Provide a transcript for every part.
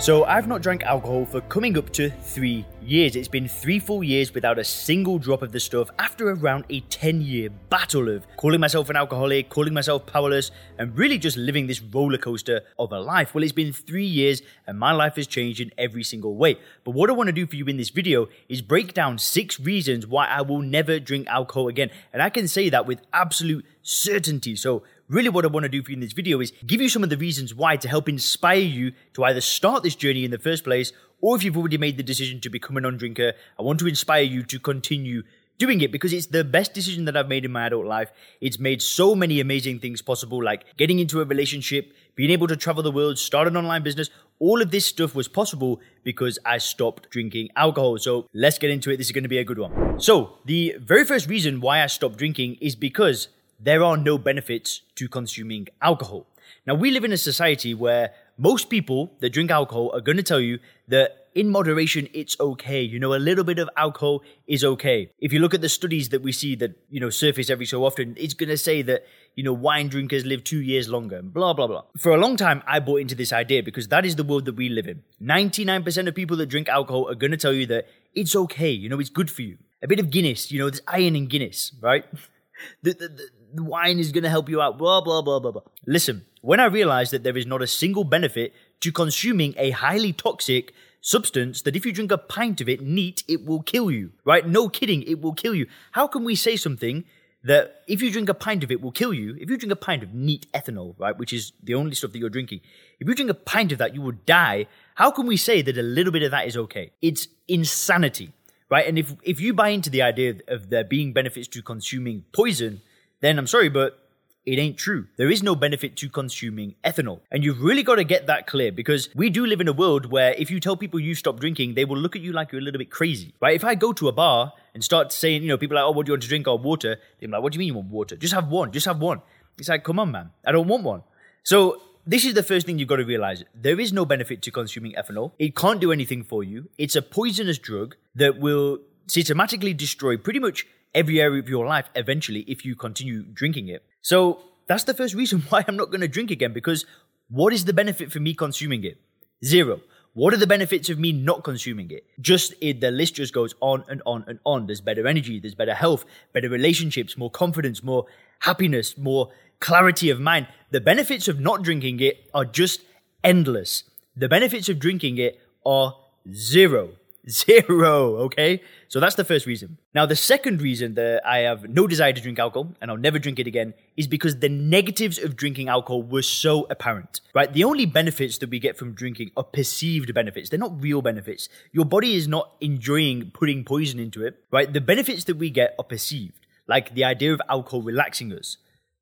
So, I've not drank alcohol for coming up to three years. It's been three full years without a single drop of the stuff after around a 10 year battle of calling myself an alcoholic, calling myself powerless, and really just living this roller coaster of a life. Well, it's been three years and my life has changed in every single way. But what I want to do for you in this video is break down six reasons why I will never drink alcohol again. And I can say that with absolute certainty. So, Really, what I want to do for you in this video is give you some of the reasons why to help inspire you to either start this journey in the first place, or if you've already made the decision to become a non drinker, I want to inspire you to continue doing it because it's the best decision that I've made in my adult life. It's made so many amazing things possible, like getting into a relationship, being able to travel the world, start an online business. All of this stuff was possible because I stopped drinking alcohol. So let's get into it. This is going to be a good one. So, the very first reason why I stopped drinking is because there are no benefits to consuming alcohol. Now, we live in a society where most people that drink alcohol are going to tell you that in moderation, it's okay. You know, a little bit of alcohol is okay. If you look at the studies that we see that, you know, surface every so often, it's going to say that, you know, wine drinkers live two years longer, and blah, blah, blah. For a long time, I bought into this idea because that is the world that we live in. 99% of people that drink alcohol are going to tell you that it's okay. You know, it's good for you. A bit of Guinness, you know, there's iron in Guinness, right? the, the, the, the wine is going to help you out, blah, blah, blah, blah, blah. Listen, when I realized that there is not a single benefit to consuming a highly toxic substance that if you drink a pint of it neat, it will kill you, right? No kidding, it will kill you. How can we say something that if you drink a pint of it will kill you? If you drink a pint of neat ethanol, right, which is the only stuff that you're drinking, if you drink a pint of that, you will die. How can we say that a little bit of that is okay? It's insanity, right? And if, if you buy into the idea of there being benefits to consuming poison, then I'm sorry, but it ain't true. There is no benefit to consuming ethanol. And you've really got to get that clear because we do live in a world where if you tell people you stop drinking, they will look at you like you're a little bit crazy, right? If I go to a bar and start saying, you know, people are like, oh, what do you want to drink or water? They're like, what do you mean you want water? Just have one, just have one. It's like, come on, man, I don't want one. So this is the first thing you've got to realize. There is no benefit to consuming ethanol. It can't do anything for you. It's a poisonous drug that will systematically destroy pretty much every area of your life eventually if you continue drinking it. So that's the first reason why I'm not going to drink again because what is the benefit for me consuming it? Zero. What are the benefits of me not consuming it? Just it, the list just goes on and on and on. There's better energy, there's better health, better relationships, more confidence, more happiness, more clarity of mind. The benefits of not drinking it are just endless. The benefits of drinking it are zero. Zero, okay? So that's the first reason. Now, the second reason that I have no desire to drink alcohol and I'll never drink it again is because the negatives of drinking alcohol were so apparent, right? The only benefits that we get from drinking are perceived benefits. They're not real benefits. Your body is not enjoying putting poison into it, right? The benefits that we get are perceived, like the idea of alcohol relaxing us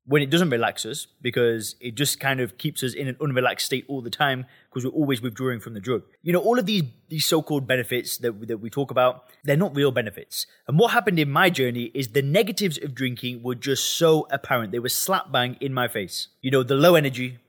when it doesn't relax us because it just kind of keeps us in an unrelaxed state all the time because we're always withdrawing from the drug. You know, all of these these so-called benefits that that we talk about, they're not real benefits. And what happened in my journey is the negatives of drinking were just so apparent. They were slap bang in my face. You know, the low energy,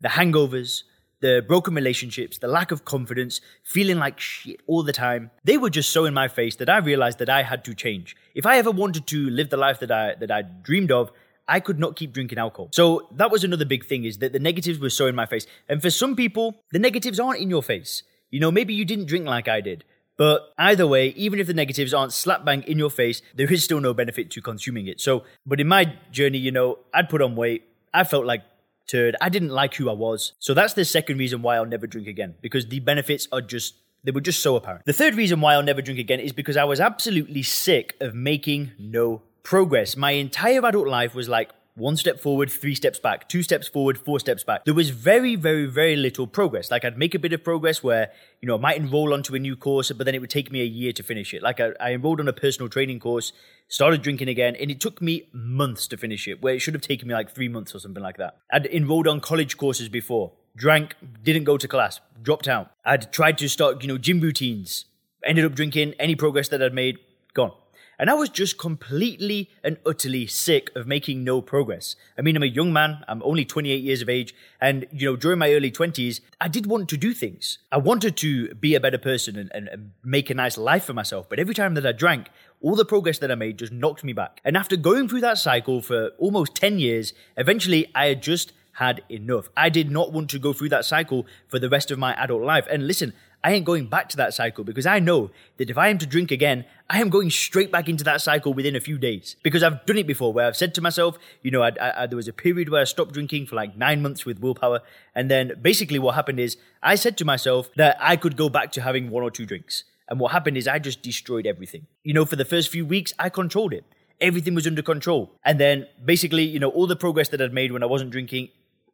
the hangovers, the broken relationships, the lack of confidence, feeling like shit all the time. They were just so in my face that I realized that I had to change. If I ever wanted to live the life that I that I dreamed of, I could not keep drinking alcohol. So that was another big thing is that the negatives were so in my face. And for some people, the negatives aren't in your face. You know, maybe you didn't drink like I did. But either way, even if the negatives aren't slap bang in your face, there is still no benefit to consuming it. So, but in my journey, you know, I'd put on weight. I felt like turd. I didn't like who I was. So that's the second reason why I'll never drink again because the benefits are just they were just so apparent. The third reason why I'll never drink again is because I was absolutely sick of making no progress. My entire adult life was like one step forward, three steps back, two steps forward, four steps back. There was very, very, very little progress. Like I'd make a bit of progress where, you know, I might enroll onto a new course, but then it would take me a year to finish it. Like I, I enrolled on a personal training course, started drinking again, and it took me months to finish it, where it should have taken me like three months or something like that. I'd enrolled on college courses before, drank, didn't go to class, dropped out. I'd tried to start, you know, gym routines, ended up drinking any progress that I'd made, gone. And I was just completely and utterly sick of making no progress. I mean, I'm a young man, I'm only 28 years of age, and, you know, during my early 20s, I did want to do things. I wanted to be a better person and, and, make a nice life for myself, but every time that I drank, all the progress that I made just knocked me back. And after going through that cycle for almost 10 years, eventually I had just had enough. I did not want to go through that cycle for the rest of my adult life. And listen, I ain't going back to that cycle because I know that if I am to drink again, I am going straight back into that cycle within a few days. Because I've done it before where I've said to myself, you know, I, I, there was a period where I stopped drinking for like nine months with willpower. And then basically what happened is I said to myself that I could go back to having one or two drinks. And what happened is I just destroyed everything. You know, for the first few weeks, I controlled it. Everything was under control. And then basically, you know, all the progress that I'd made when I wasn't drinking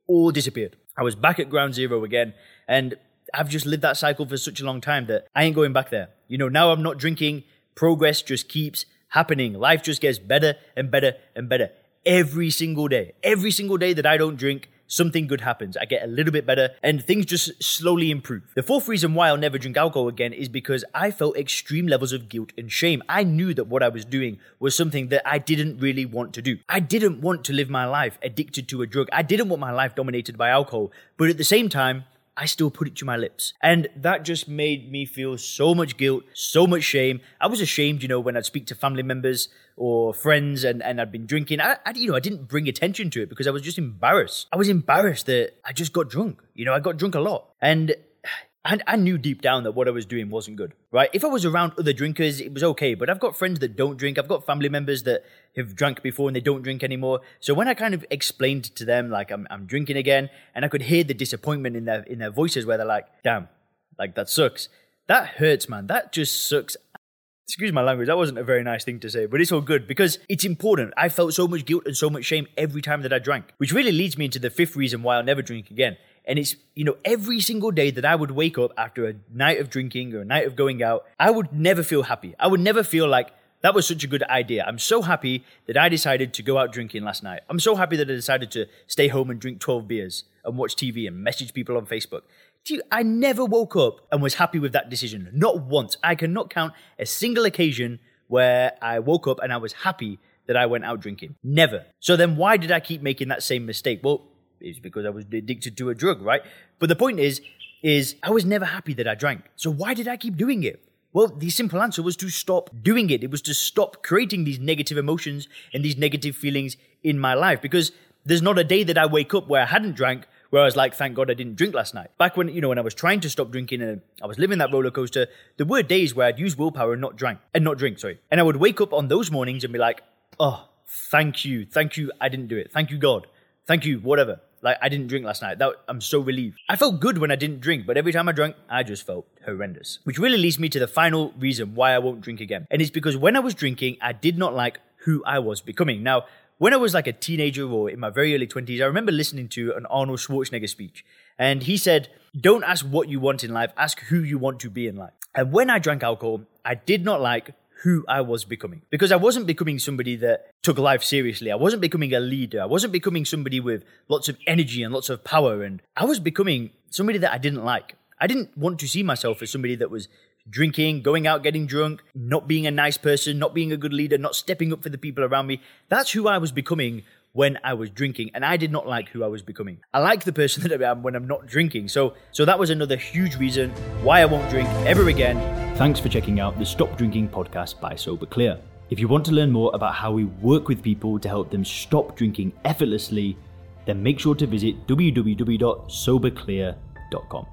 all disappeared. I was back at ground zero again. And I've just lived that cycle for such a long time that I ain't going back there. You know, now I'm not drinking. Progress just keeps happening. Life just gets better and better and better every single day. Every single day that I don't drink, something good happens. I get a little bit better and things just slowly improve. The fourth reason why I'll never drink alcohol again is because I felt extreme levels of guilt and shame. I knew that what I was doing was something that I didn't really want to do. I didn't want to live my life addicted to a drug. I didn't want my life dominated by alcohol. But at the same time, I still put it to my lips. And that just made me feel so much guilt, so much shame. I was ashamed, you know, when I'd speak to family members or friends and, and I'd been drinking. I, I, you know, I didn't bring attention to it because I was just embarrassed. I was embarrassed that I just got drunk. You know, I got drunk a lot. And I, I knew deep down that what I was doing wasn't good, right? If I was around other drinkers, it was okay. But I've got friends that don't drink. I've got family members that have drank before and they don't drink anymore. So when I kind of explained to them, like, I'm, I'm drinking again, and I could hear the disappointment in their, in their voices where they're like, damn, like, that sucks. That hurts, man. That just sucks excuse my language, that wasn't a very nice thing to say, but it's all good because it's important. I felt so much guilt and so much shame every time that I drank, which really leads me into the fifth reason why I'll never drink again. And it's, you know, every single day that I would wake up after a night of drinking or a night of going out, I would never feel happy. I would never feel like that was such a good idea. I'm so happy that I decided to go out drinking last night. I'm so happy that I decided to stay home and drink 12 beers and watch TV and message people on Facebook. I never woke up and was happy with that decision. Not once. I cannot count a single occasion where I woke up and I was happy that I went out drinking. Never. So then why did I keep making that same mistake? Well, it's because I was addicted to a drug, right? But the point is, is I was never happy that I drank. So why did I keep doing it? Well, the simple answer was to stop doing it. It was to stop creating these negative emotions and these negative feelings in my life because there's not a day that I wake up where I hadn't drank where I was like, thank God I didn't drink last night. Back when, you know, when I was trying to stop drinking and I was living that roller coaster, there were days where I'd use willpower and not drink, and not drink, sorry. And I would wake up on those mornings and be like, oh, thank you, thank you, I didn't do it. Thank you, God. Thank you, whatever. Like I didn't drink last night. That I'm so relieved. I felt good when I didn't drink, but every time I drank, I just felt horrendous. Which really leads me to the final reason why I won't drink again. And it's because when I was drinking, I did not like who I was becoming. Now, when I was like a teenager or in my very early 20s, I remember listening to an Arnold Schwarzenegger speech. And he said, Don't ask what you want in life, ask who you want to be in life. And when I drank alcohol, I did not like who I was becoming. Because I wasn't becoming somebody that took life seriously. I wasn't becoming a leader. I wasn't becoming somebody with lots of energy and lots of power. And I was becoming somebody that I didn't like. I didn't want to see myself as somebody that was drinking, going out getting drunk, not being a nice person, not being a good leader, not stepping up for the people around me. That's who I was becoming when I was drinking, and I did not like who I was becoming. I like the person that I am when I'm not drinking. So, so that was another huge reason why I won't drink ever again. Thanks for checking out the Stop Drinking podcast by Sober Clear. If you want to learn more about how we work with people to help them stop drinking effortlessly, then make sure to visit www.soberclear.com.